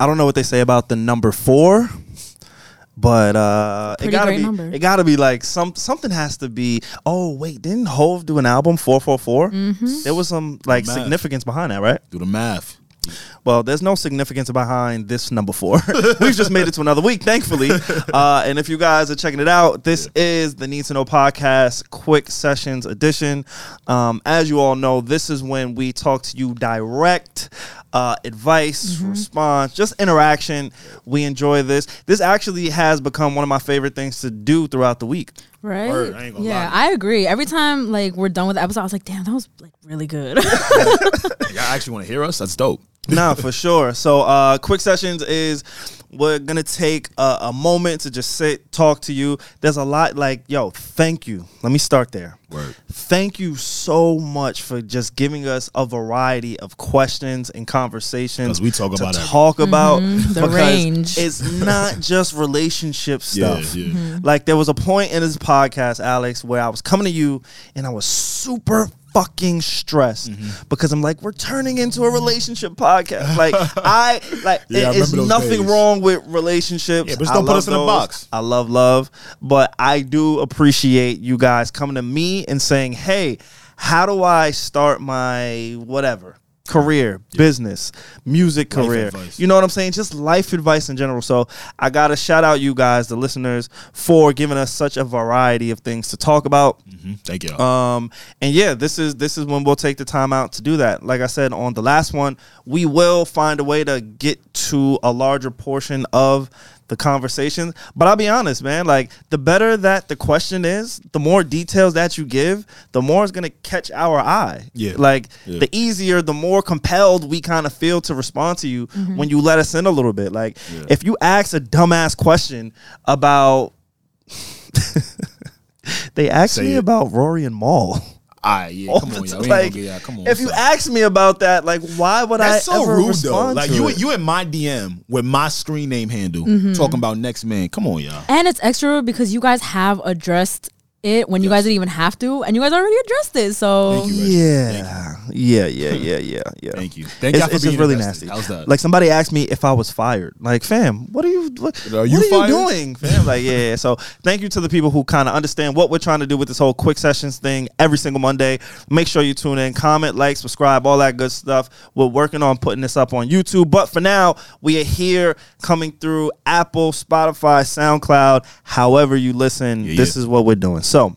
I don't know what they say about the number four, but uh, it gotta be. number. It gotta be like some something has to be. Oh wait, didn't Hov do an album four four four? Mm-hmm. There was some like Math. significance behind that, right? Do the math. Well, there's no significance behind this number four. We've just made it to another week, thankfully. Uh, and if you guys are checking it out, this is the Need to Know Podcast Quick Sessions edition. Um, as you all know, this is when we talk to you direct. Uh, advice, response, just interaction. We enjoy this. This actually has become one of my favorite things to do throughout the week. Right? Word, I yeah. I agree. Every time like we're done with the episode, I was like, damn, that was like really good. Y'all actually want to hear us? That's dope. Nah, for sure. So, uh, quick sessions is we're gonna take a, a moment to just sit, talk to you. There's a lot like, yo, thank you. Let me start there. Word. Thank you so much for just giving us a variety of questions and conversations 'Cause we talk to about everything. talk about the range. It's not just relationship Yeah, stuff. yeah. Like there was a point in this podcast, Alex, where I was coming to you and I was super fucking stressed Mm-hmm. because I'm like, we're turning into a relationship podcast. Like I like Yeah, I it's nothing days. wrong with relationships. Yeah, but just don't put us in a box. I love love, but I do appreciate you guys coming to me and saying, "Hey, how do I start my whatever career, business, music Life career?" advice. You know what I'm saying? Just life advice in general. So I gotta shout out you guys, the listeners, for giving us such a variety of things to talk about. Mhm. Thank you. Um, and yeah, this is this is when we'll take the time out to do that. Like I said on the last one, we will find a way to get to a larger portion of the conversation. But I'll be honest, man, like the better that the question is, the more details that you give, the more it's gonna catch our eye. Yeah. Like Yeah. the easier, the more compelled we kind of feel to respond to you mm-hmm. when you let us in a little bit. Like Yeah. if you ask a dumbass question about they asked Say me it. about Rory and Mal. Ah, yeah. all Come the on, y'all. time. We ain't Like, yeah, Come on. If you ask me about that, like, why would That's I so ever rude though. respond Like to you, it? you in my DM with my screen name handle talking about next man. Come on, y'all. and it's extra because you guys have addressed it when you guys didn't even have to, and you guys already addressed it. So Thank you, Reggie. yeah, yeah, yeah, yeah, yeah, yeah. Thank you. Thank It's, y'all it's just really invested. nasty. How's that? Like somebody asked me if I was fired. Like, fam, what are you? What, Are what you are you doing, fam? Like, yeah, yeah. So, thank you to the people who kind of understand what we're trying to do with this whole quick sessions thing every single Monday. Make sure you tune in, comment, like, subscribe, all that good stuff. We're working on putting this up on YouTube, but for now, we are here coming through Apple, Spotify, SoundCloud. However you listen, Yeah, this yeah. is what we're doing. So.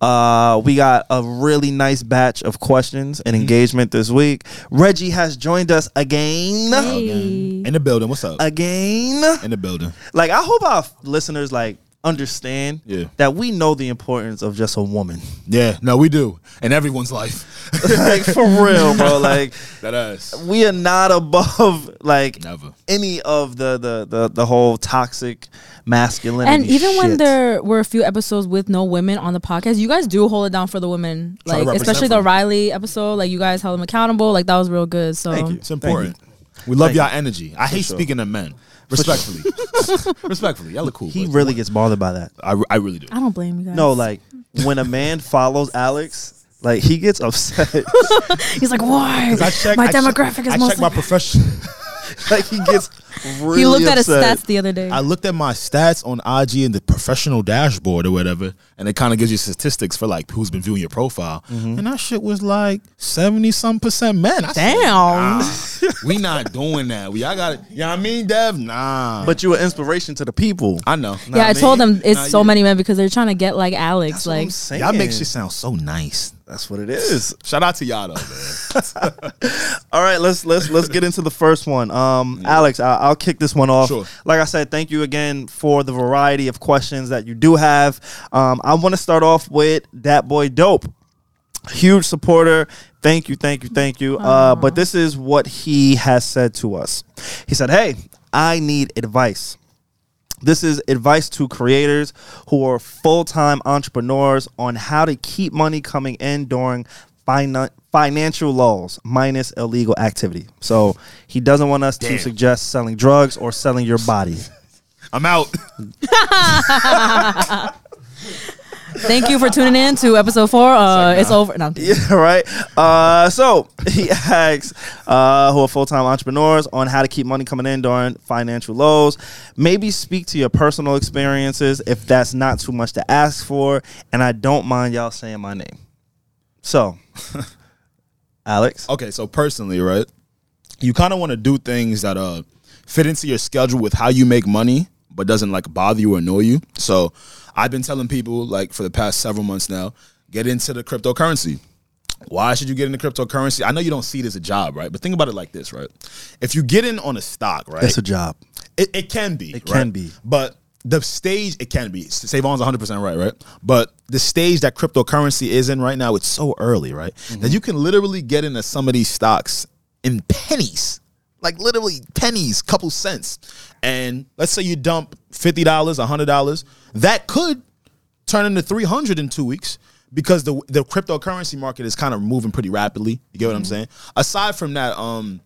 Uh, we got a really nice batch of questions and engagement this week. Reggie has joined us again. Hey. in the building. What's up? Again. in the building. Like I hope our listeners like understand Yeah. that we know the importance of just a woman. Yeah. No, we do. In everyone's life. like for real, bro. Like that ass. we are not above like Never. any of the the the, the whole toxic masculinity. And even when there were a few episodes with no women on the podcast, you guys do hold it down for the women. Like especially for the. Riley episode, like you guys held them accountable. Like that was real good. So Thank you. It's important. We love y'all energy. I hate sure. speaking to men. Respectfully. Respectfully. Y'all look cool. he but- really gets bothered by that. I, I really do. I don't blame you guys. No, like when a man follows Alex, like he gets upset. he's like, why? I check, my I check- demographic is I mostly. check my profession. like he gets really he looked at his stats the other day. I looked at my stats on IG and the professional dashboard or whatever, and it kind of gives you statistics for like who's been viewing your profile, Mm-hmm. and that shit was like seventy some percent men. I said, Damn. nah, we not doing that. We I got it. You know what I mean, Dev? Nah, But you were inspiration to the people. I know. Nah, yeah, I man. told them it's Nah, so you- many men because they're trying to get like Alex. That's what I'm like saying. Y'all make shit sound so nice. That's what it is. Shout out to y'all though, man. All right, let's let's let's get into the first one. Um, Alex, I, I'll kick this one off. Sure. Like I said, thank you again for the variety of questions that you do have. Um, I want to start off with that boy dope. Huge supporter. Thank you, thank you, thank you. Uh, but this is what he has said to us. He said, "Hey, I need advice." This is advice to creators who are full time entrepreneurs on how to keep money coming in during finan- financial laws minus illegal activity. So he doesn't want us to suggest selling drugs or selling your body. I'm out. Thank you for tuning in to episode four. Uh, it's over. No, I'm kidding. Yeah, right. Uh, so he asks uh, who are full time entrepreneurs on how to keep money coming in during financial lows. Maybe speak to your personal experiences if that's not too much to ask for. And I don't mind y'all saying my name. So, Alex. Okay, so personally, right, you kind of want to do things that uh fit into your schedule with how you make money, but doesn't like bother you or annoy you. So I've been telling people like for the past several months now, get into the cryptocurrency. Why should you get into cryptocurrency? I know you don't see it as a job, right? But think about it like this, right? If you get in on a stock, right? It's a job. It, it can be. It can be. But the stage, it can be. Savon's 100% right, right? But the stage that cryptocurrency is in right now, it's so early, right? Mm-hmm. That you can literally get into some of these stocks in pennies. Like literally pennies, couple cents. And let's say you dump $50, $100, that could turn into 300 in two weeks because the the cryptocurrency market is kind of moving pretty rapidly. You get what Mm-hmm. I'm saying? Aside from that, um,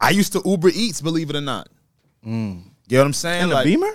I used to Uber Eats, believe it or not. You get what I'm saying? In a Like- Beamer?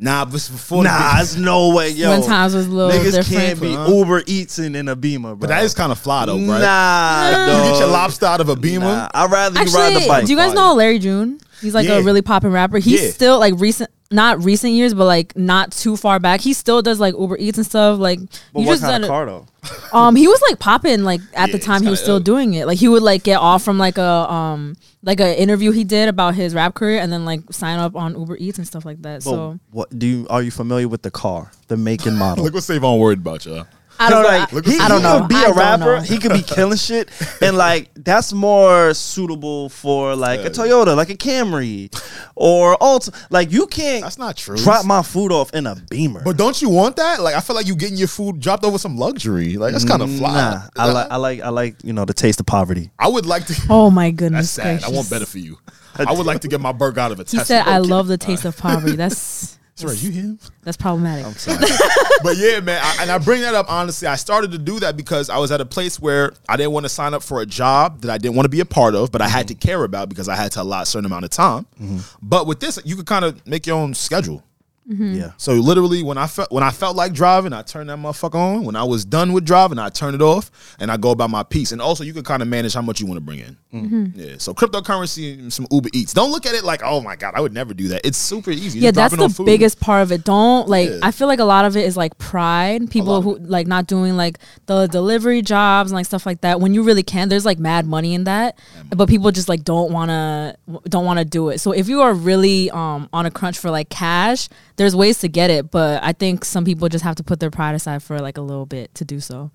Nah, but before Nah, Beamer- there's no way, yo. When times was a little Niggas different. can't be Huh? Uber Eating in a Beamer, bro. but that is kind of fly though, right? Nah, You get your lobster out of a Beamer. Nah, I'd rather you ride Actually, the bike. do you guys know Larry June? He's like Yeah. a really popping rapper. He's Yeah. still like recent, not recent years, but like not too far back. He still does like Uber Eats and stuff. Like But you what just kind of car though? um he was like popping like at Yeah, the time he was still ill. doing it. Like he would like get off from like a um like a interview he did about his rap career and then like sign up on Uber Eats and stuff like that. But so what do you are you familiar with the car, the make and model? Look what Savon worried about, y'all. I don't know. Like, Look he, what- I don't he know. could be I a don't rapper. He could be killing shit, and like that's more suitable for like a Yeah. Toyota, like a Camry, or Alta. Like you can't. That's not true. Drop my food off in a Beamer. But don't you want that? Like I feel like you getting your food dropped over some luxury. Like that's kind of fly. Nah, I like I like I like you know the taste of poverty. I would like to. Oh my goodness That's sad. I want better for you. I would like to get my burger out of a He Tesla. said, "I love the taste of poverty." That's Sorry, you him? that's problematic. but yeah, man, I, and I bring that up honestly. I started to do that because I was at a place where I didn't want to sign up for a job that I didn't want to be a part of, but I had mm-hmm. to care about because I had to allot a certain amount of time. Mm-hmm. But with this, you could kind of make your own schedule. Yeah. So literally, when I felt when I felt like driving, I turned that motherfucker on. When I was done with driving, I turn it off, and I go about my piece. And also, you can kind of manage how much you want to bring in. Yeah. So cryptocurrency, and some Uber Eats. Don't look at it like, oh my god, I would never do that. It's super easy. Yeah, that's the biggest part of it. Don't like. Yeah. I feel like a lot of it is like pride. People who like not doing like the delivery jobs and like stuff like that. When you really can, there's like mad money in that, but people just like don't wanna don't wanna do it. So if you are really um on a crunch for like cash, there's ways to get it. But I think some people just have to put their pride aside for like a little bit to do so.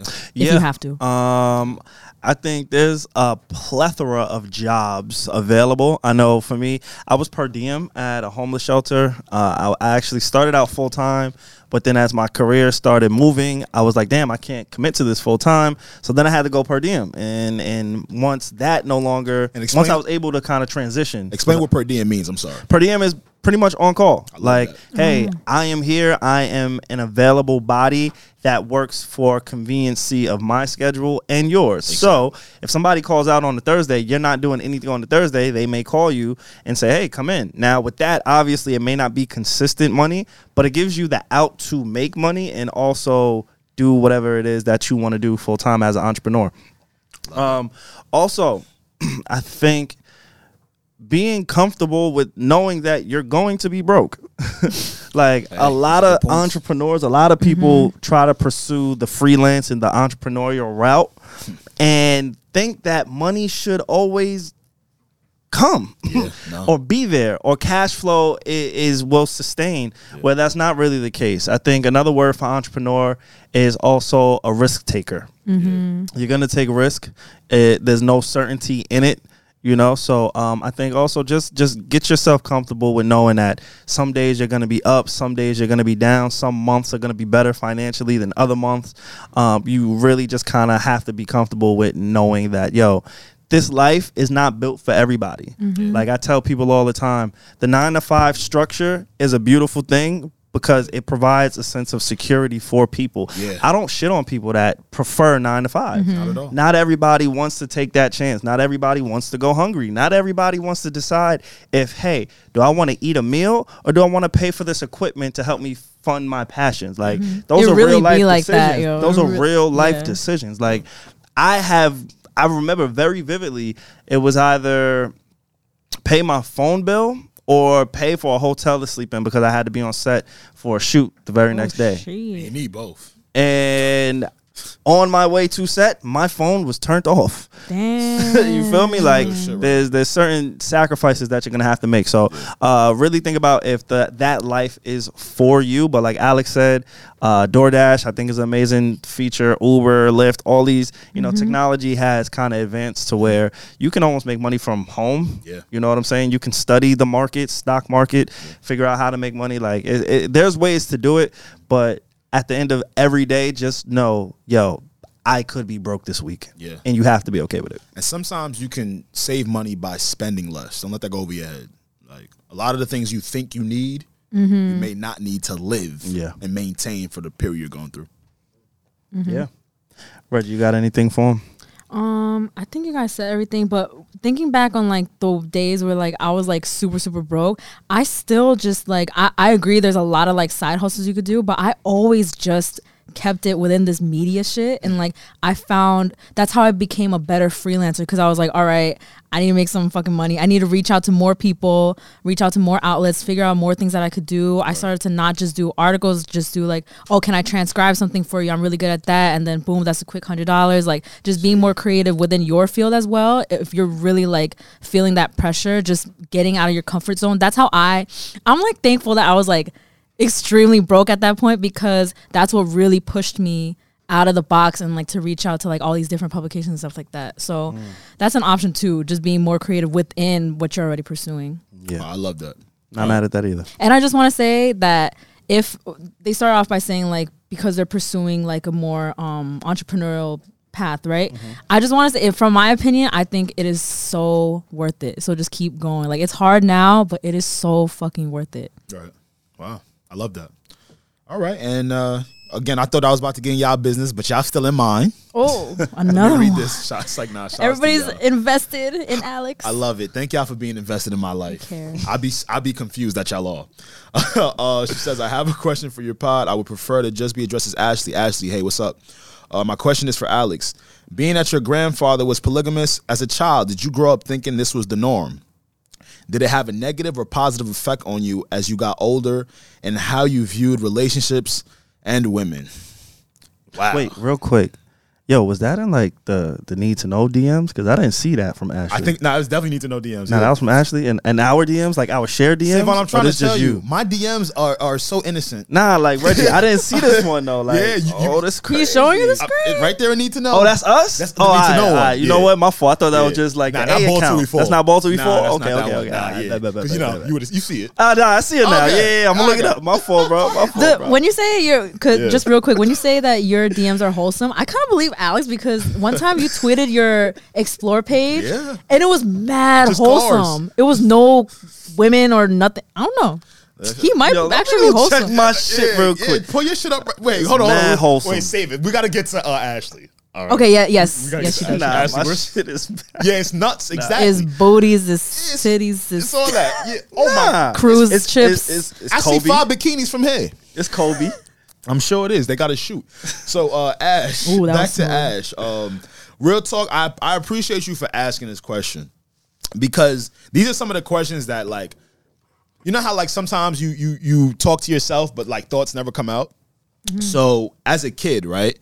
If you have to. Um, I think there's a plethora of jobs available. I know for me, I was per diem at a homeless shelter. Uh, I, I actually started out full time, but then as my career started moving, I was like, damn, I can't commit to this full time. So then I had to go per diem, and and once that no longer, And explain- once I was able to kind of transition, Explain what per diem means. I'm sorry. per diem is pretty much on call. Like, that. hey, I am here. I am an available body that works for conveniency of my schedule and yours. So if somebody calls out on the Thursday, you're not doing anything on the Thursday, they may call you and say, hey, come in. Now, with that, obviously, it may not be consistent money, but it gives you the out to make money and also do whatever it is that you want to do full time as an entrepreneur. Um, also, I think being comfortable with knowing that you're going to be broke. like a lot of good entrepreneurs, a lot of people mm-hmm. try to pursue the freelance and the entrepreneurial route hmm. and think that money should always come no. or be there or cash flow is, is will sustain where that's not really the case. I think another word for entrepreneur is also a risk taker. Mm-hmm. You're gonna take risk. It, there's no certainty in it you know? So um, i think also just just get yourself comfortable with knowing that some days you're gonna be up some days you're gonna be down some months are gonna be better financially than other months. Um, you really just kind of have to be comfortable with knowing that yo this life is not built for everybody. Like I tell people all the time, the nine to five structure is a beautiful thing, because it provides a sense of security for people. Yeah. I don't shit on people that prefer nine to 5 mm-hmm. Not at all. Not everybody wants to take that chance. Not everybody wants to go hungry. Not everybody wants to decide if, hey, do I want to eat a meal or do I want to pay for this equipment to help me fund my passions? Like mm-hmm. those It are really real life be like decisions. that, yo. Those are real life yeah. decisions. Like I have I remember very vividly it was either pay my phone bill or pay for a hotel to sleep in because I had to be on set for a shoot the very oh, next day. You need both. And on my way to set, my phone was turned off. Damn. you feel me? Like there's there's certain sacrifices that you're gonna have to make. So uh, really think about if the that life is for you. But like Alex said, uh, DoorDash I think is an amazing feature. Uber, Lyft, all these you know Mm-hmm. technology has kind of advanced to where you can almost make money from home. Yeah. You know what I'm saying? You can study the market, stock market, figure out how to make money. Like it, it, there's ways to do it, but at the end of every day, just know, yo, I could be broke this week. Yeah. And you have to be okay with it. And sometimes you can save money by spending less. Don't let that go over your head. Like a lot of the things you think you need, mm-hmm. you may not need to live Yeah. and maintain for the period you're going through. Yeah. Reggie, you got anything for him? Um, I think you guys said everything, but thinking back on like the days where like I was like super super broke, I still just like I, I agree there's a lot of like side hustles you could do, but I always just kept it within this media shit and like I found that's how I became a better freelancer because I was like, all right, I need to make some fucking money. I need to reach out to more people, reach out to more outlets, figure out more things that I could do. I started to not just do articles, just do like, oh, can I transcribe something for you? I'm really good at that. And then boom, that's a quick hundred dollars. Like just being more creative within your field as well. If you're really like feeling that pressure, just getting out of your comfort zone. That's how I I'm like thankful that I was like extremely broke at that point because that's what really pushed me out of the box and like to reach out to like all these different publications and stuff like that. So that's an option too, just being more creative within what you're already pursuing. Yeah. I love that. Not mad at that either. And I just want to say that if they start off by saying like because they're pursuing like a more um entrepreneurial path, right? I just want to say, from my opinion, I think it is so worth it. So just keep going. Like it's hard now, but it is so fucking worth it. Right. Wow. I love that. All right. And uh again, I thought I was about to get in y'all business, but y'all still in mine. Oh, another read this. Shots like nah. shots Everybody's invested in Alex. I love it. Thank y'all for being invested in my life. I be I be confused at y'all all. uh, she says, "I have a question for your pod. I would prefer to just be addressed as Ashley. Ashley, hey, what's up? Uh, my question is for Alex. Being that your grandfather was polygamous as a child, did you grow up thinking this was the norm? Did it have a negative or positive effect on you as you got older, and how you viewed relationships and women? Wow. Wait, real quick. Yo, was that in like the the need to know DMs? Because I didn't see that from Ashley. I think now nah, it's definitely need to know DMs. Now yeah. that was from Ashley and, and our DMs, like our shared DMs. Savon, I'm trying to tell just you, my DMs are, are so innocent. Nah, like Reggie, I didn't see this one though. Like, Yeah, you- you- oh, this crazy. He's showing you the I- screen. right there, I need to know. Oh, that's us. That's the oh, need to alright, know one. alright. You Yeah. know what? My fault. I thought that Yeah. was just like Nah, an not A ball account. That's not ball two Nah, four. that's Okay, not okay, one. okay. Nah, yeah. bet, bet, bet, 'Cause you know, bet, bet. you would you see it. Ah, nah, I see it now. Yeah, yeah, yeah. I'm gonna look it up. My fault, bro. My fault, when you say you're, just real quick, when you say that your DMs are wholesome, I kind of believe Alex because one time you tweeted your explore page, Yeah. and it was mad Just wholesome. It was no women or nothing. I don't know. He might Yo, let me actually go wholesome. check my shit real quick. pull your shit up. right- Wait, It's hold on. mad hold on. wholesome. Wait, save it. We got to get to uh, Ashley. All right. okay, yeah, yes, We yes, get you to. Ashley. Nah, Ashley, my we're- shit is bad. Yeah, it's nuts. Exactly. Is booties, is It's- titties, is it's all that. Yeah. Oh my. Cruise It's- chips. It's, it's, it's I see five bikinis from here. It's Kobe. I'm sure it is. They got to shoot. So, uh, Ash, Ooh, back to smooth. Ash. Um, real talk. I I appreciate you for asking this question because these are some of the questions that like, you know how like sometimes you you you talk to yourself, but like thoughts never come out. So as a kid, right?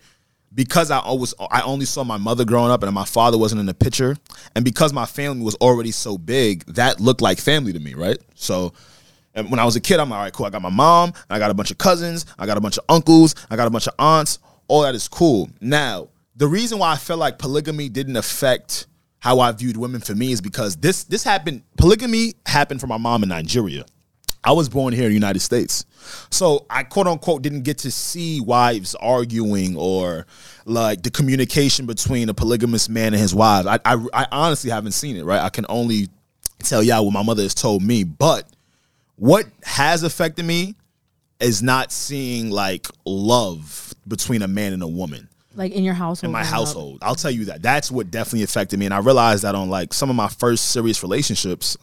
Because I always I only saw my mother growing up and my father wasn't in the picture, and because my family was already so big, that looked like family to me, right? So and when I was a kid, I'm like, all right, cool. I got my mom, I got a bunch of cousins, I got a bunch of uncles, I got a bunch of aunts. All that is cool. Now, the reason why I felt like polygamy didn't affect how I viewed women for me is because this this happened. Polygamy happened for my mom in Nigeria. I was born here in the United States. So I quote unquote didn't get to see wives arguing or like the communication between a polygamous man and his wives. I, I, I honestly haven't seen it, right? I can only tell y'all what my mother has told me. But what has affected me is not seeing like love between a man and a woman Like in your household. in my household. I'll tell you that. That's what definitely affected me. And I realized that on like some of my first serious relationships,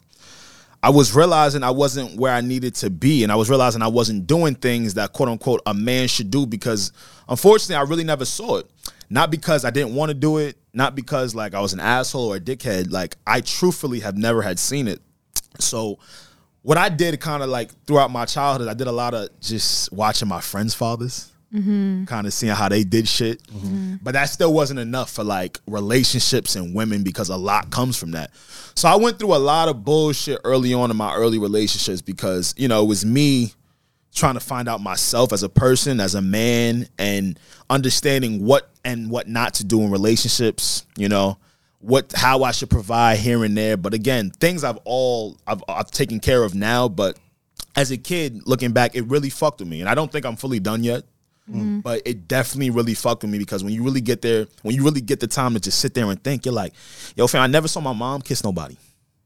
I was realizing I wasn't where I needed to be. And I was realizing I wasn't doing things that quote unquote a man should do because unfortunately I really never saw it. Not because I didn't want to do it, not because like I was an asshole or a dickhead. Like I truthfully have never had seen it. So what I did kind of like throughout my childhood, I did a lot of just watching my friends' fathers, mm-hmm. kind of seeing how they did shit. Mm-hmm. Mm-hmm. But that still wasn't enough for like relationships and women because a lot comes from that. So I went through a lot of bullshit early on in my early relationships because, you know, it was me trying to find out myself as a person, as a man, and understanding what and what not to do in relationships, you know, what how I should provide here and there. But again, things I've all I've I've taken care of now, but as a kid, looking back, it really fucked with me. And I don't think I'm fully done yet. Mm-hmm. But it definitely really fucked with me because when you really get there, when you really get the time to just sit there and think, you're like, yo, fam, I never saw my mom kiss nobody.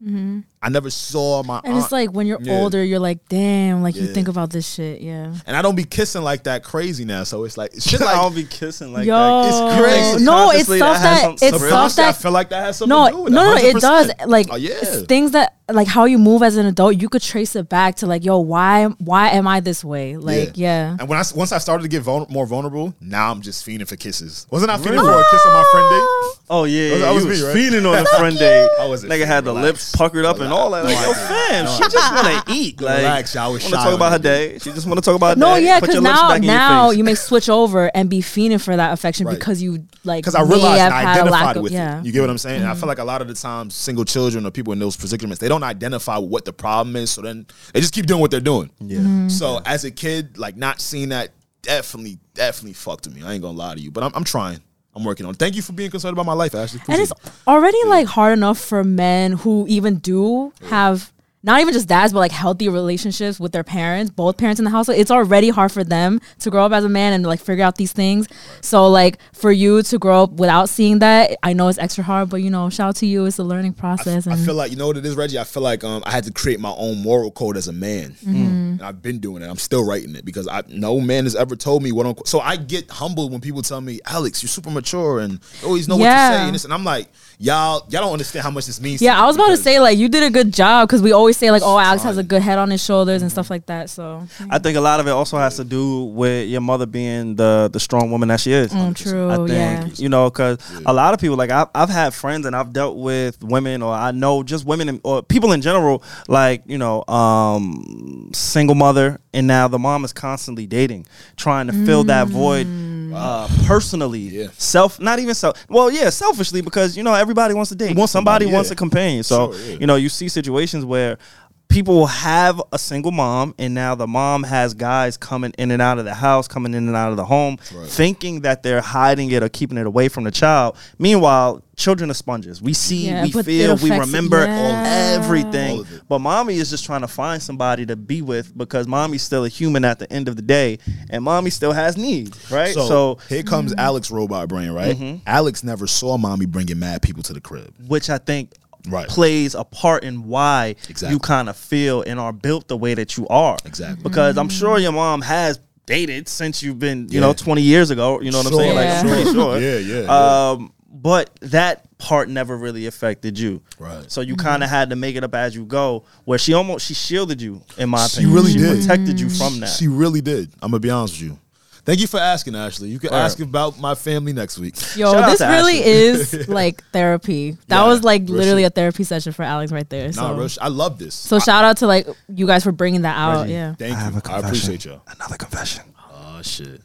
Mm-hmm. I never saw my And aunt. it's like when you're Yeah. older, you're like, damn, like you think about this shit. Yeah. and I don't be kissing like that crazy now. So it's like shit I don't be kissing like Yo, that. It's crazy. no, it's Subconsciously, stuff has that some- it's subconsciously, stuff Subconsciously, I feel like that has something no, to do with no, no, no, it does. Like Oh, yeah. it's things that like how you move as an adult, you could trace it back to like, yo, why, why am I this way? Like, yeah. And when I once I started to get vul- more vulnerable, now I'm just fiending for kisses. Wasn't I fiending for a kiss on my friend date? Oh yeah, That yeah was you me, was right? feeding on the friend date. I wasn't Nigga had the lips puckered up and all that. Like, yo, fam, she just want to eat. Like, Relax, y'all was want to shy talk about her day. day. She just want to talk about her No, day. yeah, Put because your lips now back in your now face. you may switch over and be fiending for that affection Right. because you like Because I may realized have I had a lack identified of- with yeah. it. You get what I'm saying? And I feel like a lot of the times, single children or people in those predicaments, they don't identify with what the problem is. So then they just keep doing what they're doing. Yeah. Mm-hmm. So as a kid, like not seeing that definitely, definitely fucked with me. I ain't gonna lie to you, but I'm, I'm trying. I'm working on. Thank you for being concerned about my life, Ashley. and it's Appreciate it. already like hard enough for men who even do have not even just dads but like healthy relationships with their parents both parents in the household it's already hard for them to grow up as a man and like figure out these things so like for you to grow up without seeing that i know it's extra hard but you know shout out to you it's a learning process I feel like you know what it is, Reggie. I feel like um, I had to create my own moral code as a man, Mm-hmm. and I've been doing it. I'm still writing it because I no man has ever told me what. I'm, so I get humbled when people tell me, "Alex, you're super mature and always know what to say." And, and I'm like, "Y'all, y'all don't understand how much this means." yeah me i was about to say like you did a good job because we always say like oh alex has a good head on his shoulders and stuff like that so I think a lot of it also has to do with your mother being the the strong woman that she is. Mm, true I think yeah. you know because a lot of people like I've, I've had friends and I've dealt with women or I know just women in, or people in general like you know um single mother and now the mom is constantly dating trying to fill that void uh personally Yeah. self not even self well yeah selfishly because you know everybody wants to date wants somebody somebody, wants a companion so Sure, yeah. you know you see situations where people have a single mom and now the mom has guys coming in and out of the house coming in and out of the home Right. thinking that they're hiding it or keeping it away from the child meanwhile children are sponges we see Yeah, we but it feel we remember yeah. everything All but mommy is just trying to find somebody to be with because mommy's still a human at the end of the day and mommy still has needs right So, so here comes mm-hmm. Alex Robot Brain, right? Mm-hmm. Alex never saw mommy bringing mad people to the crib. which I think Right. plays a part in why Exactly. you kind of feel and are built the way that you are. Exactly. Because I'm sure your mom has dated since you've been, you know, 20 years ago. You know what I'm saying? Like I'm Sure. pretty sure. Yeah, yeah, yeah. Um, but that part never really affected you. Right. So you kind of had to make it up as you go. Where she almost she shielded you, in my She opinion. really she did. protected you from that. She really did. I'm gonna be honest with you. Thank you for asking, Ashley. You can Word. ask about my family next week. Yo, Shout this really Ashley. is like therapy. That Yeah, was like literally shit. a therapy session for Alex right there. Nah, So, Rush, I love this. so shout out to like you guys for bringing that out. Reggie. Yeah. Thank I have you. a I confession. appreciate y'all. Another confession. Oh shit.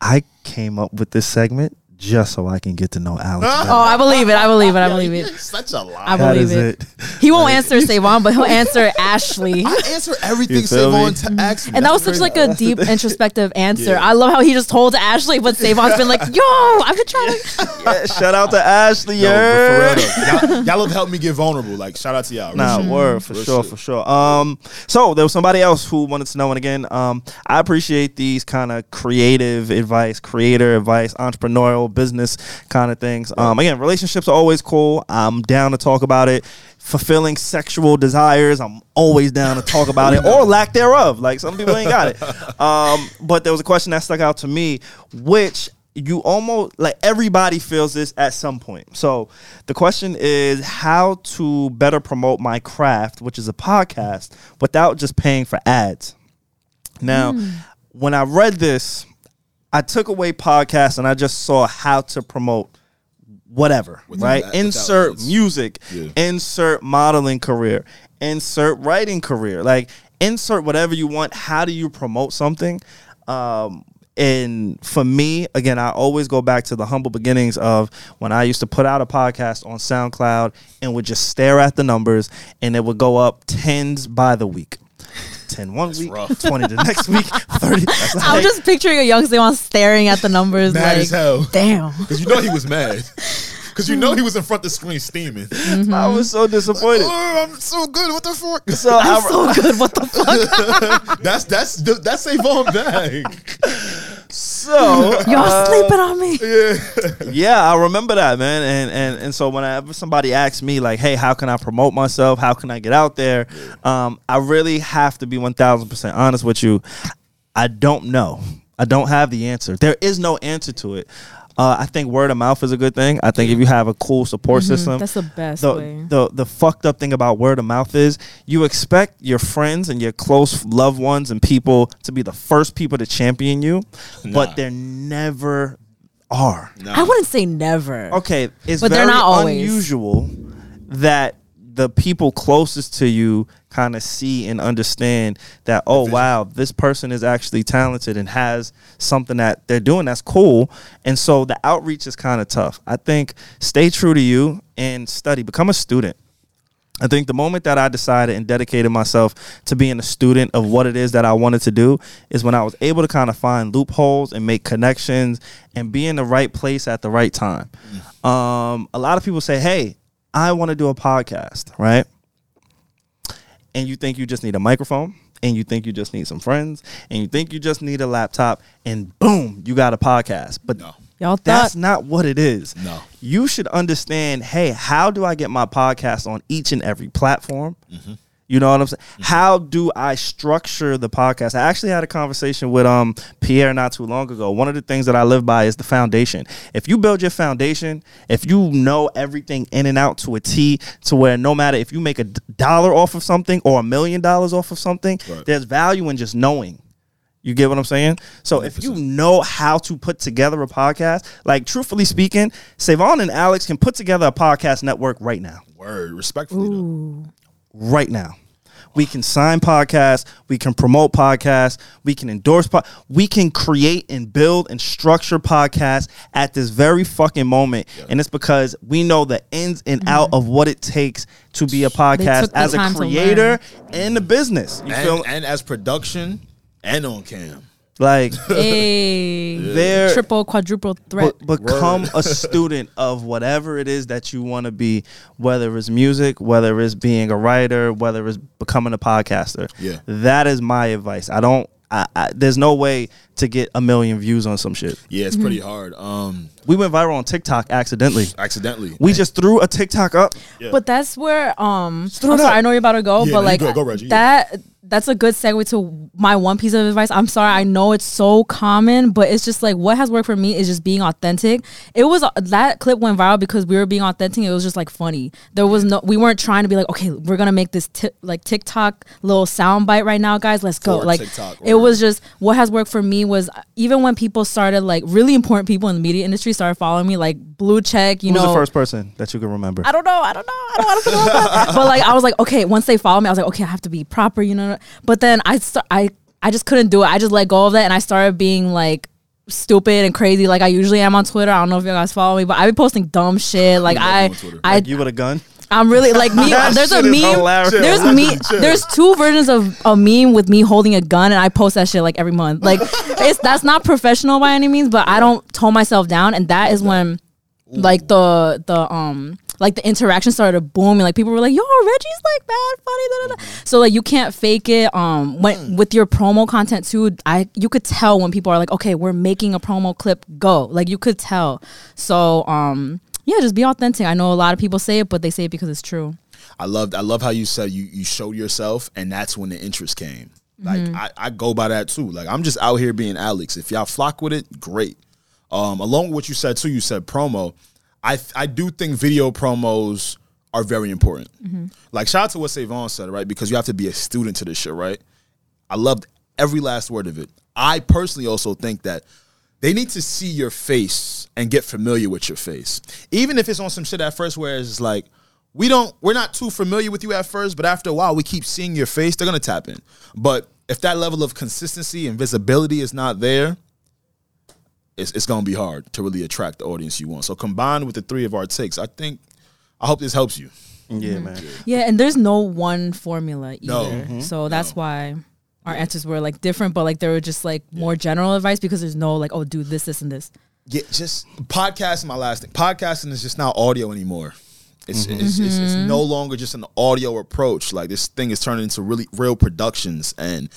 I came up with this segment just so I can get to know Alex. better. Oh, I believe it. I believe it. I believe it. Such a lie. I That believe is it. it. He won't answer Savon, but he'll answer Ashley. I answer everything You feel me? Savon to ask me. And that was such like a deep introspective answer. Yeah. I love how he just told Ashley, but Savon's been like, "Yo, I've been trying to." Yeah, shout out to Ashley. Yo, yeah. but for real though, y'all, y'all have helped me get vulnerable. Like shout out to y'all. Real Nah, shit. word for Real sure, shit. for sure. Um, so there was somebody else who wanted to know, and again, um, I appreciate these kind of creative advice, creator advice, entrepreneurial business kind of things. Um, again, relationships are always cool. I'm down to talk about it. Fulfilling sexual desires, I'm always down to talk about it or lack thereof. Like some people ain't got it. Um, but there was a question that stuck out to me, which you almost like everybody feels this at some point. So the question is how to better promote my craft, which is a podcast, without just paying for ads. Now, when I read this, I took away podcast and I just saw how to promote whatever, Without right? that- insert music, Yeah. insert modeling career, insert writing career, like insert whatever you want. How do you promote something? Um, and for me, again, I always go back to the humble beginnings of when I used to put out a podcast on SoundCloud and would just stare at the numbers and it would go up tens by the week. 10 one week, rough. 20 the next week, 30. That's I'm like- just picturing a young Savon staring at the numbers Mad like, as hell. damn. Because you know he was mad. Because you know he was in front of the screen steaming. Mm-hmm. I was so disappointed. Oh, I'm so good. What the fuck? So I, I'm so good. What the fuck? that's that's that's Savon bag. so Y'all uh, sleeping on me. Yeah. yeah, I remember that, man. And and and so whenever somebody asks me like, "Hey, how can I promote myself? How can I get out there?" Um, I really have to be one thousand percent honest with you. I don't know. I don't have the answer. There is no answer to it. Uh, I think word of mouth is a good thing. I think if you have a cool support system, That's the best the, way. the the fucked up thing about word of mouth is you expect your friends and your close loved ones and people to be the first people to champion you, Nah. but they're never are. Nah. I wouldn't say never. Okay, it's But they're very not always. unusual that the people closest to you kind of see and understand that oh wow this person is actually talented and has something that they're doing that's cool. And so the outreach is kind of tough. I think stay true to you and study. Become a student. I think the moment that I decided and dedicated myself to being a student of what it is that I wanted to do is when I was able to kind of find loopholes and make connections and be in the right place at the right time. Um, a lot of people say, "Hey, I want to do a podcast," right? And you think you just need a microphone, and you think you just need some friends, and you think you just need a laptop, and boom, you got a podcast. But No. Y'all thought that's not what it is. No. You should understand, hey, how do I get my podcast on each and every platform? Mm-hmm. You know what I'm saying? How do I structure the podcast? I actually had a conversation with um Pierre not too long ago. One of the things that I live by is the foundation. If you build your foundation, if you know everything in and out to a T, to where no matter if you make a dollar off of something or a million dollars off of something, Right. there's value in just knowing. You get what I'm saying? So if you know how to put together a podcast, like truthfully speaking, Savon and Alex can put together a podcast network right now. Word. Respectfully though. Right now. We can sign podcasts, we can promote podcasts, we can endorse pod- we can create and build and structure podcasts at this very fucking moment. And it's because we know the ins and out of what it takes to be a podcast as a creator and the business. You feel And, and as production and on cam. Like a There- triple, quadruple threat. Be- become a student of whatever it is that you want to be, whether it's music, whether it's being a writer, whether it's becoming a podcaster. Yeah. that is my advice. I don't. I, I, there's no way to get a million views on some shit. Yeah, it's pretty hard. Um, We went viral on TikTok accidentally. accidentally. We just threw a TikTok up. Yeah. But that's where um I'm sorry. I know you're about to go, Yeah, but no, like go- go, Reggie, that that's a good segue to my one piece of advice. I'm sorry, I know it's so common, but it's just like what has worked for me is just being authentic. It was uh, that clip went viral because we were being authentic. It was just like funny. There was no we weren't trying to be like, okay, we're gonna make this ti- like TikTok little sound bite right now, guys. Let's go. Like TikTok, it was just what has worked for me was uh, even when people started like really important people in the media industry started following me, like blue check, you Who's know the first person that you can remember? I don't know. I don't know. I don't want to put it on that. But like, I was like, okay. Once they follow me, I was like, okay, I have to be proper, you know. But then I, st- I, I just couldn't do it. I just let go of that, and I started being like stupid and crazy, like I usually am on Twitter. I don't know if you guys follow me, but I be posting dumb shit. Like I, you on Twitter. I, Like you with a gun? I'm really like me. There's a meme. hilarious. There's me. There's two versions of a meme with me holding a gun, and I post that shit like every month. Like it's that's not professional by any means, but I don't tone myself down, and that is when like the the um like the interaction started booming. Like people were like, "Yo, Reggie's like bad funny." Da, da, da. So like you can't fake it. Um, when with your promo content too, I you could tell when people are like, "Okay, we're making a promo clip. Go!" Like you could tell. So um, yeah, just be authentic. I know a lot of people say it, but they say it because it's true. I loved I love how you said you you showed yourself and that's when the interest came. Like Mm-hmm. I, I go by that too. Like I'm just out here being Alex. If y'all flock with it, great. Um, along with what you said too, you said promo. I I do think video promos are very important. Mm-hmm. Like shout out to what Savon said, right? Because you have to be a student to this shit, right? I loved every last word of it. I personally also think that they need to see your face and get familiar with your face. Even if it's on some shit at first where it's like, we don't we're not too familiar with you at first, but after a while we keep seeing your face, they're gonna tap in. But if that level of consistency and visibility is not there, it's, it's gonna be hard to really attract the audience you want. So combined with the three of our takes, I think I hope this helps you. Yeah, mm-hmm. man. Yeah, and there's no one formula either. No. Mm-hmm. So that's why our answers were like different, but like they were just like more general advice because there's no like, oh, do this, this, and this. Yeah, just podcasting. My last thing. Podcasting is just not audio anymore. It's, mm-hmm. it's, it's, it's mm-hmm. no longer just an audio approach. Like this thing is turning into really real productions, and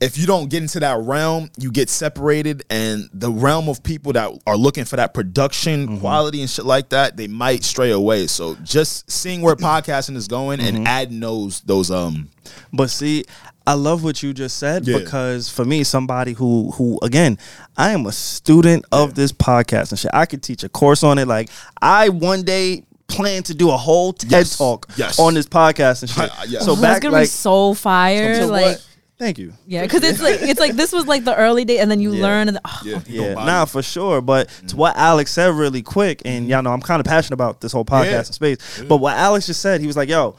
if you don't get into that realm, you get separated. And the realm of people that are looking for that production quality and shit like that, they might stray away. So just seeing where podcasting is going and adding those those um But see, I love what you just said Yeah. because for me, somebody who who again, I am a student of this podcast and shit. I could teach a course on it. Like I one day plan to do a whole TED Yes. talk Yes. on this podcast and shit. I- I- yes. So Oh, that's back gonna be like so fire. so like what- Thank you. yeah, because it's like it's like this was like the early day, and then you Yeah. learn. And, oh, yeah Yeah, Go nah, for sure. But to what Alex said really quick, and y'all know I'm kind of passionate about this whole podcast Yeah. and space. But what Alex just said, he was like, yo,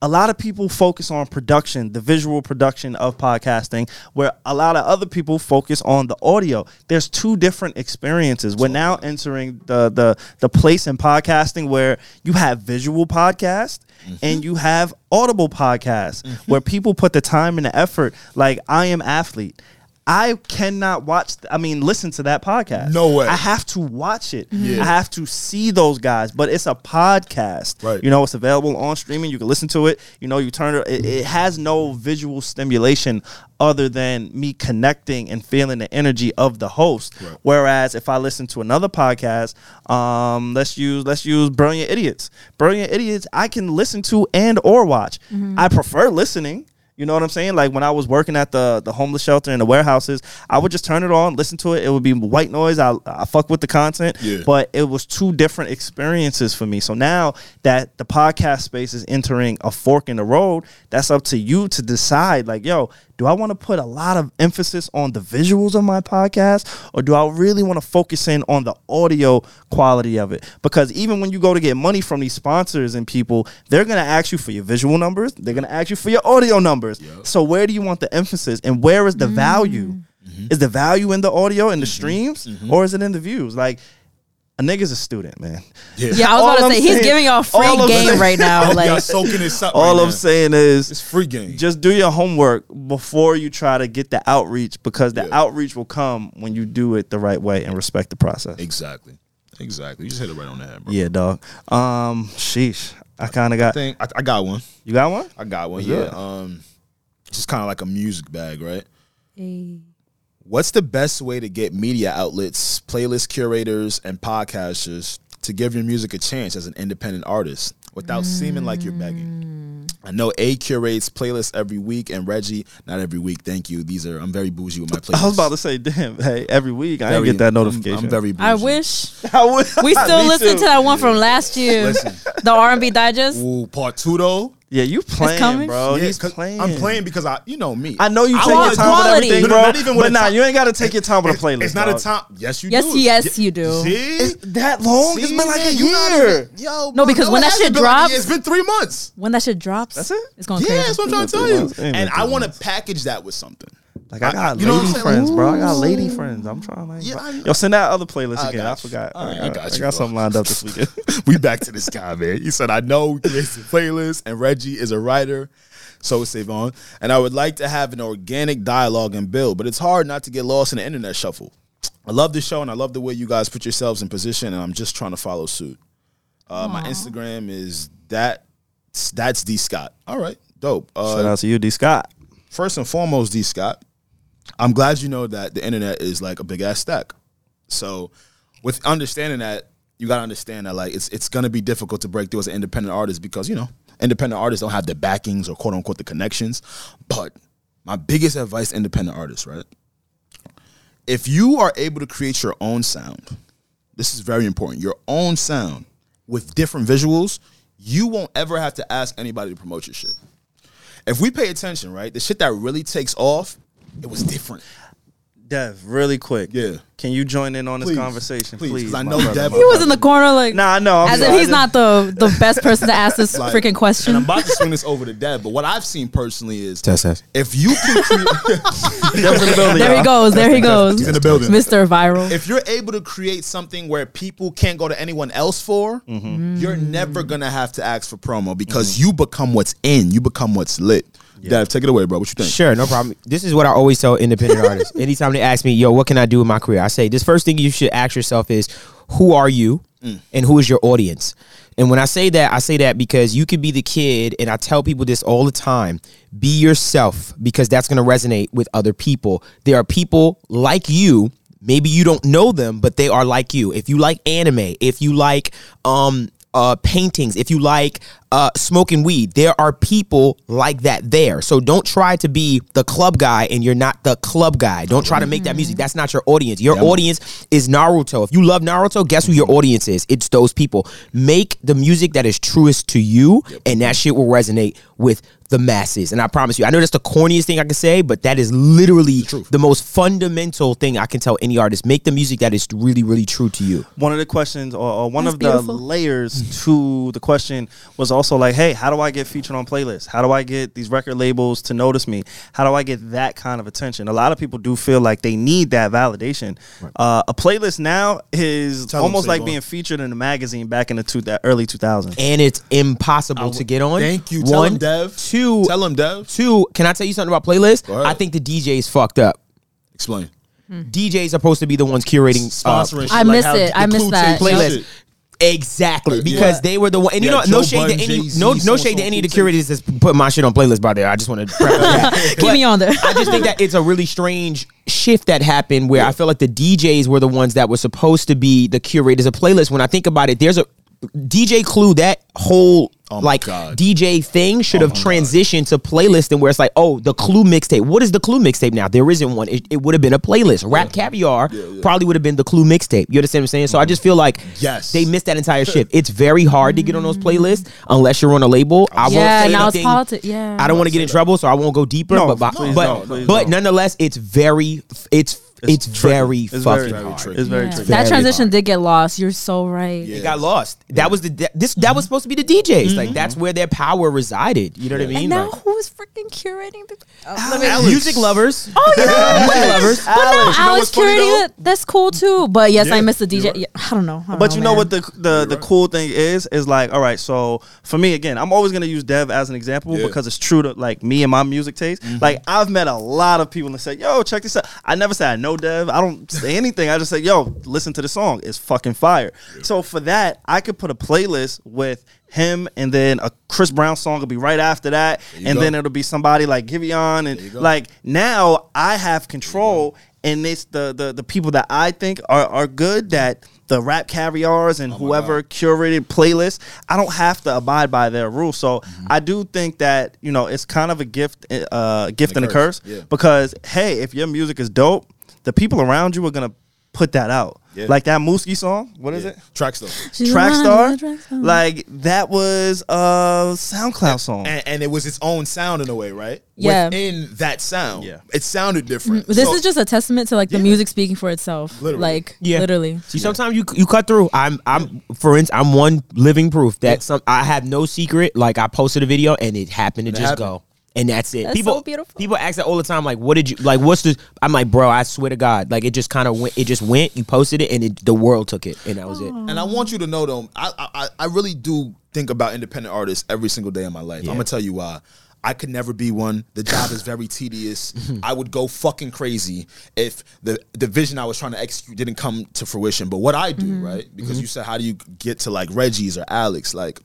a lot of people focus on production, the visual production of podcasting, where a lot of other people focus on the audio. There's two different experiences. We're now entering the the the place in podcasting where you have visual podcast Mm-hmm. and you have audible podcasts mm-hmm. where people put the time and the effort. Like I am athlete. I cannot watch. I mean, listen to that podcast. No way. I have to watch it. Yeah. I have to see those guys. But it's a podcast. Right. You know, it's available on streaming. You can listen to it. You know, you turn it. It, it has no visual stimulation other than me connecting and feeling the energy of the host. Whereas if I listen to another podcast, um, let's use let's use Brilliant Idiots. Brilliant Idiots, I can listen to and or watch. I prefer listening. You know what I'm saying? Like when I was working at the the homeless shelter and the warehouses, I would just turn it on, listen to it. It would be white noise. I I fuck with the content, Yeah. but it was two different experiences for me. So now that the podcast space is entering a fork in the road, that's up to you to decide. Like, yo, do I want to put a lot of emphasis on the visuals of my podcast, or do I really want to focus in on the audio quality of it? Because even when you go to get money from these sponsors and people, they're gonna ask you for your visual numbers. They're gonna ask you for your audio numbers. So where do you want the emphasis, and where is the value? Mm-hmm. Is the value in the audio and the mm-hmm. streams, mm-hmm. or is it in the views? Like a nigga's a student, man. yeah, I was All about to I'm say he's saying- giving y'all free all game saying- right now. Y'all Like soaking this up. All right I'm now. saying is it's free game. just do your homework before you try to get the outreach because the Yeah. outreach will come when you do it the right way and respect the process. exactly, exactly. You just hit it right on the head, bro. Yeah, dog. Um, sheesh. I kind of got. I think I, I got one. You got one? I got one. Let's Yeah. do it. Um, just kind of like a music bag, right? Hey. What's the best way to get media outlets, playlist curators, and podcasters to give your music a chance as an independent artist without seeming like you're begging? I know A curates playlists every week, and Reggie not every week. Thank you. These are I'm very bougie with my playlists. I was about to say, damn. Hey, every week I didn't get that I'm- notification. I'm, very. Bougie. I wish I would- we still listen too. to that one from last year, Listen. the R and B digest. Ooh, part two though. Yeah, you playing, bro. Yeah, He's 'cause playing. I'm playing because I, you know me. I know you I take your time quality. with everything, No, no, bro. not even with but a nah, you ain't got to take your time with a playlist. It's not a dog. time. Yes, you Yes, do. yes, you do. See that long. See, it's been like a you not year. even- Yo, No, because bro, when that hasn't shit been like drops- it's been three months. When that shit drops, That's it? It's going Yeah, crazy. that's what I'm trying to tell you. months. Ain't been And I want to package that with something. Like I got you lady I'm friends, bro. I got lady friends. I'm trying to. Yeah, I. Yo, send that other playlist I again. I got you. forgot. All right, I I got, got I you, got something lined up this weekend. we back to this guy, man. He said, I know he creates a playlist, and Reggie is a writer. So is Savon. And I would like to have an organic dialogue and build, but it's hard not to get lost in the internet shuffle. I love the show and I love the way you guys put yourselves in position, and I'm just trying to follow suit. Uh, my Instagram is that that's D Scott. All right, dope. Uh, Shout out to you, D. Scott. first and foremost, D Scott, I'm glad you know that the internet is like a big ass stack. So, with understanding that, you gotta understand that like it's it's gonna be difficult to break through as an independent artist because you know independent artists don't have the backings or quote unquote the connections. But my biggest advice independent artists, right? If you are able to create your own sound, this is very important. Your own sound with different visuals, you won't ever have to ask anybody to promote your shit. If we pay attention, right, the shit that really takes off, it was different. Dev, really quick. Yeah. Can you join in on this Please. conversation, Please, please? 'cause I know brother, Dev- He was in the corner like Nah, I know. I'm as if he's not the the best person to ask this Like, freaking question. And I'm about to swing this over to Dev, but what I've seen personally is Test, test. if you can create in the building, there he y'all. goes. There he goes. He's in the building. Mr. Viral. if you're able to create something where people can't go to anyone else for, mm-hmm. you're never gonna have to ask for promo because mm-hmm. you become what's in, you become what's lit. Dev, take it away, bro. What you think? Sure, no problem. This is what I always tell independent artists. Anytime they ask me, yo, what can I do in my career? I say, this first thing you should ask yourself is, who are you and who is your audience? And when I say that, I say that because you could be the kid, and I tell people this all the time be yourself because that's going to resonate with other people. There are people like you. Maybe you don't know them, but they are like you. If you like anime, if you like um, uh, paintings, if you like uh, smoking weed, there are people like that there. So don't try to be the club guy and you're not the club guy. Don't try to make that music. That's not your audience. Your audience is Naruto. If you love Naruto, guess who your audience is? It's those people. Make the music that is truest to you, and that shit will resonate with the masses. And I promise you, I know that's the corniest thing I can say, but that is literally the, most fundamental thing I can tell any artist. Make the music that is really, really true to you. one of the questions or, or one That's of the layers to the question was also like hey how do i get featured on playlists how do i get these record labels to notice me how do i get that kind of attention a lot of people do feel like they need that validation uh, a playlist now is Tell 'em, almost say like being featured in a magazine back in the two, early 2000s and it's impossible to get on. Thank you. Tell One, him, Dev. two, Tell him, Dev. two. Can I tell you something about playlists? Go ahead. I think the DJs fucked up. Explain. DJs are supposed to be the ones curating uh, Sponsoring. shit, I like missed how it. the I miss Clue that. tape Playlist. shit. Exactly, Yeah. because they were the one. And you Yeah, know, no Joe shade Budden, to any, Jay-Z, no, no so-and-so shade to any of the Clue curators that's put my shit on playlist By there, I just want to. that. Keep me on there. I just think that it's a really strange shift that happened where I feel like the DJs were the ones that were supposed to be the curators of playlists. When I think about it, there's a DJ Clue that whole Oh like God. DJ thing should oh have my God. transitioned to playlist and where it's like, oh, the Clue mixtape. What is the Clue mixtape now? There isn't one. It, it would have been a playlist. Rap Caviar probably would have been the Clue mixtape. You understand what I'm saying? So I mm-hmm. just feel like Yes. they missed that entire shift. It's very hard to get on those playlists mm-hmm. unless you're on a label. I won't Yeah, say now it's anything- politics. Yeah. I don't want to get in trouble, so I won't go deeper. No, but please but don't, please but don't. nonetheless, it's very it's it's, tricky. very It's fucking very, hard. tricky. it's very Yeah. tricky That Very transition hard. did get lost. You're so right. Yeah. It got lost. That was the that- this that was supposed to be the DJs. Like that's where their power resided. You know what I mean? And now Like, who's freaking curating the Alex. music lovers. Oh yeah, music lovers. But no, You know Alex what's funny, curating it. That's cool too. But yes, I Yeah, missed the DJ. right. Yeah, I don't know. I don't But you know man. what the the, the cool thing is is like all right so for me again I'm always gonna use Dev as an example Mm-hmm. because it's true to like me and my music taste like I've met a lot of people that say yo check this out I never said I know Dev. I don't say anything. I just say yo listen to the song. It's fucking fire. So for that I could put a playlist with him and then a Chris Brown song will be right after that. And go. then it'll be somebody like Giveon and like now I have control and it's the the the people that I think are are good that the rap caviars and whoever curated playlists, I don't have to abide by their rules. So I do think that you know it's kind of a gift, uh, gift and, And a a curse, curse, yeah. because hey, if your music is dope, the people around you are gonna put that out. Yeah. Like that Mooski song, what is Yeah. it? Tracks though. She's Track alive, Star, like that was a SoundCloud song. And, and it was its own sound in a way, right? Yeah. Within that sound, Yeah. it sounded different. This So- is just a testament to like the Yeah. music speaking for itself. Literally. Like Yeah. literally. See, sometimes you you cut through. I'm I'm for instance, I'm one living proof that some I have no secret. Like I posted a video and it happened to it just happened. go. And that's it. That's people, so beautiful. People ask that all the time. Like, what did you like? What's the? I'm like, bro. I swear to God, like it just kind of went. It just went. You posted it, and it, the world took it, and that was it. And I want you to know though, I, I I really do think about independent artists every single day of my life. I'm gonna tell you why. I could never be one. The job is very tedious. I would go fucking crazy if the the vision I was trying to execute didn't come to fruition. But what I do, mm-hmm. right? Because mm-hmm. you said, how do you get to like Reggie's or Alex? Like,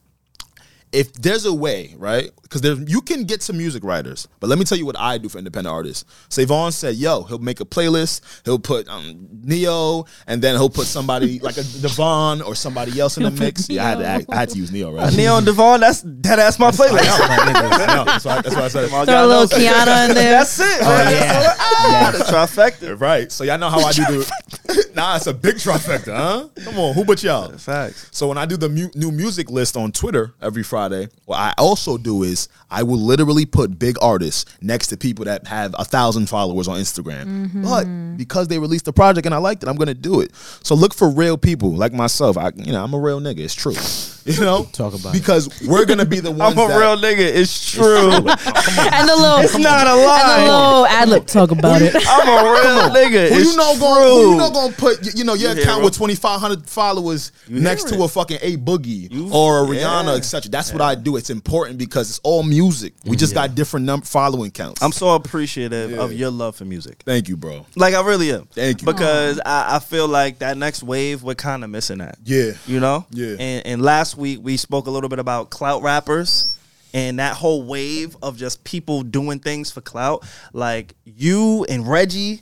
if there's a way, right? Because there you can get some music writers, but let me tell you what I do for independent artists. Savon said, "Yo, he'll make a playlist. He'll put um, Neo, and then he'll put somebody like a Devon or somebody else in the mix. Yeah, I had to act, I had to use Neo, right? Neo and Devon, that's that ass my playlist. No, that's, why, that's why I said it. Throw a little Kiana in there. That's it. man. yeah. Ah, the trifecta. Right. So y'all know how I do the. nah, it's a big trifecta, huh? Come on, who but y'all? Facts. So when I do the mu- new music list on Twitter every Friday, what I also do is I will literally put big artists next to people that have a thousand followers on Instagram. But mm-hmm. because they released the project and I liked it, I'm gonna do it. So look for real people like myself. I, you know, I'm a real nigga. It's true. You know, Talk about it. because we're gonna be the ones. I'm a that, real nigga. It's true. and the little, it's not a and the lie. little ad lib talk about it. I'm a real nigga. Who It's you know true. going? Who you know going to put? You know your You account with 2,500 followers next hear to a fucking A Boogie You- or a yeah. Rihanna, etc. That's what I do. It's important because it's all music. We just got different num- following counts. I'm so appreciative of your love for music. Thank you, bro. Like I really am. Thank you. Because I, I feel like that next wave we're kind of missing that. Yeah. You know? Yeah. And, and last week we spoke a little bit about clout rappers and that whole wave of just people doing things for clout. Like you and Reggie,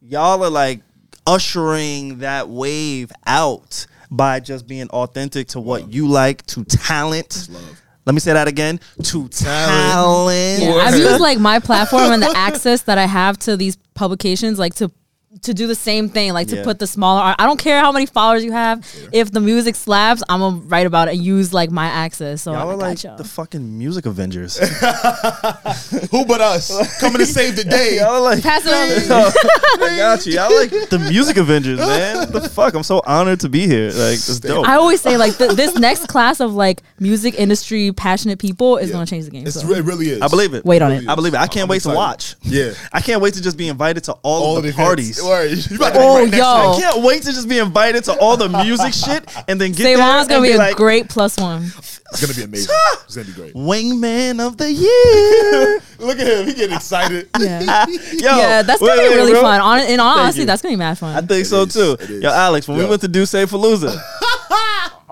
y'all are like ushering that wave out by just being authentic to what you like, to talent. Let me say that again. To talent. Yeah, I've used like my platform and the access that I have to these publications, like to to do the same thing, like to Yeah. put the smaller. art- I don't care how many followers you have. If the music slaps, I'm gonna write about it and use like my access. So Y'all I are got like y'all. the fucking music Avengers. Who but us coming to save the day? Y'all are like Pass it on. I got you. Y'all like the music Avengers, man. What the fuck? I'm so honored to be here. Like, it's dope. I always say like th- this next class of like music industry passionate people is gonna change the game. It's so. re- it really is. I believe it. Wait on it. I believe it. I can't I'm wait to watch. Yeah. I can't wait to just be invited to all, All of the events. parties. Word. You about to be Oh, right next yo. I can't wait to just be invited to all the music shit and then get there Savon's gonna and be a like, great plus one. It's gonna be amazing. It's gonna be great. wingman of the year. Look at him. He getting excited. Yeah. Yo, yeah, that's gonna wait, be wait, really bro. fun. On, in all honesty, you. that's gonna be mad fun. I think so is, too. Yo, Alex, when we went to do Say Palooza,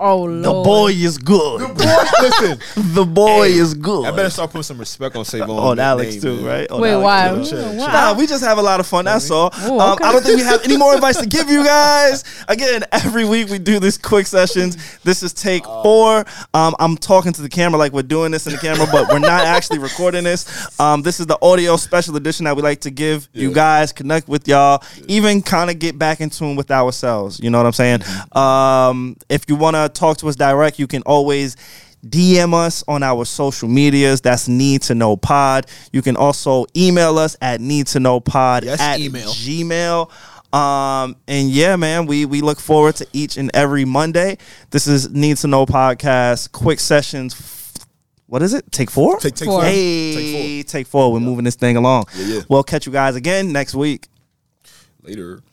oh lord. the boy is good. Listen, The boy is good. I better start putting some respect on Savon. on Alex too, right? On Wait, Alex, why? too. Chill, chill. Nah, we just have a lot of fun. That's all. Ooh, um, okay. I don't think we have any more advice to give you guys. Again, every week we do these quick sessions. This is take four. Um, I'm talking to the camera like we're doing this in the camera, but we're not actually recording this. Um, this is the audio special edition that we like to give you guys, connect with y'all, even kind of get back in tune with ourselves. You know what I'm saying? Um, if you want to talk to us direct, you can always. DM us on our social medias. That's Need to Know Pod. You can also email us at Need to Know Pod Yes, at email. Gmail. Um, and yeah, man, we we look forward to each and every Monday. This is Need to Know Podcast, quick sessions. What is it? Take four? Take take Four. four. Hey, Take take four. We're moving this thing along. Yeah, yeah. We'll catch you guys again next week. Later.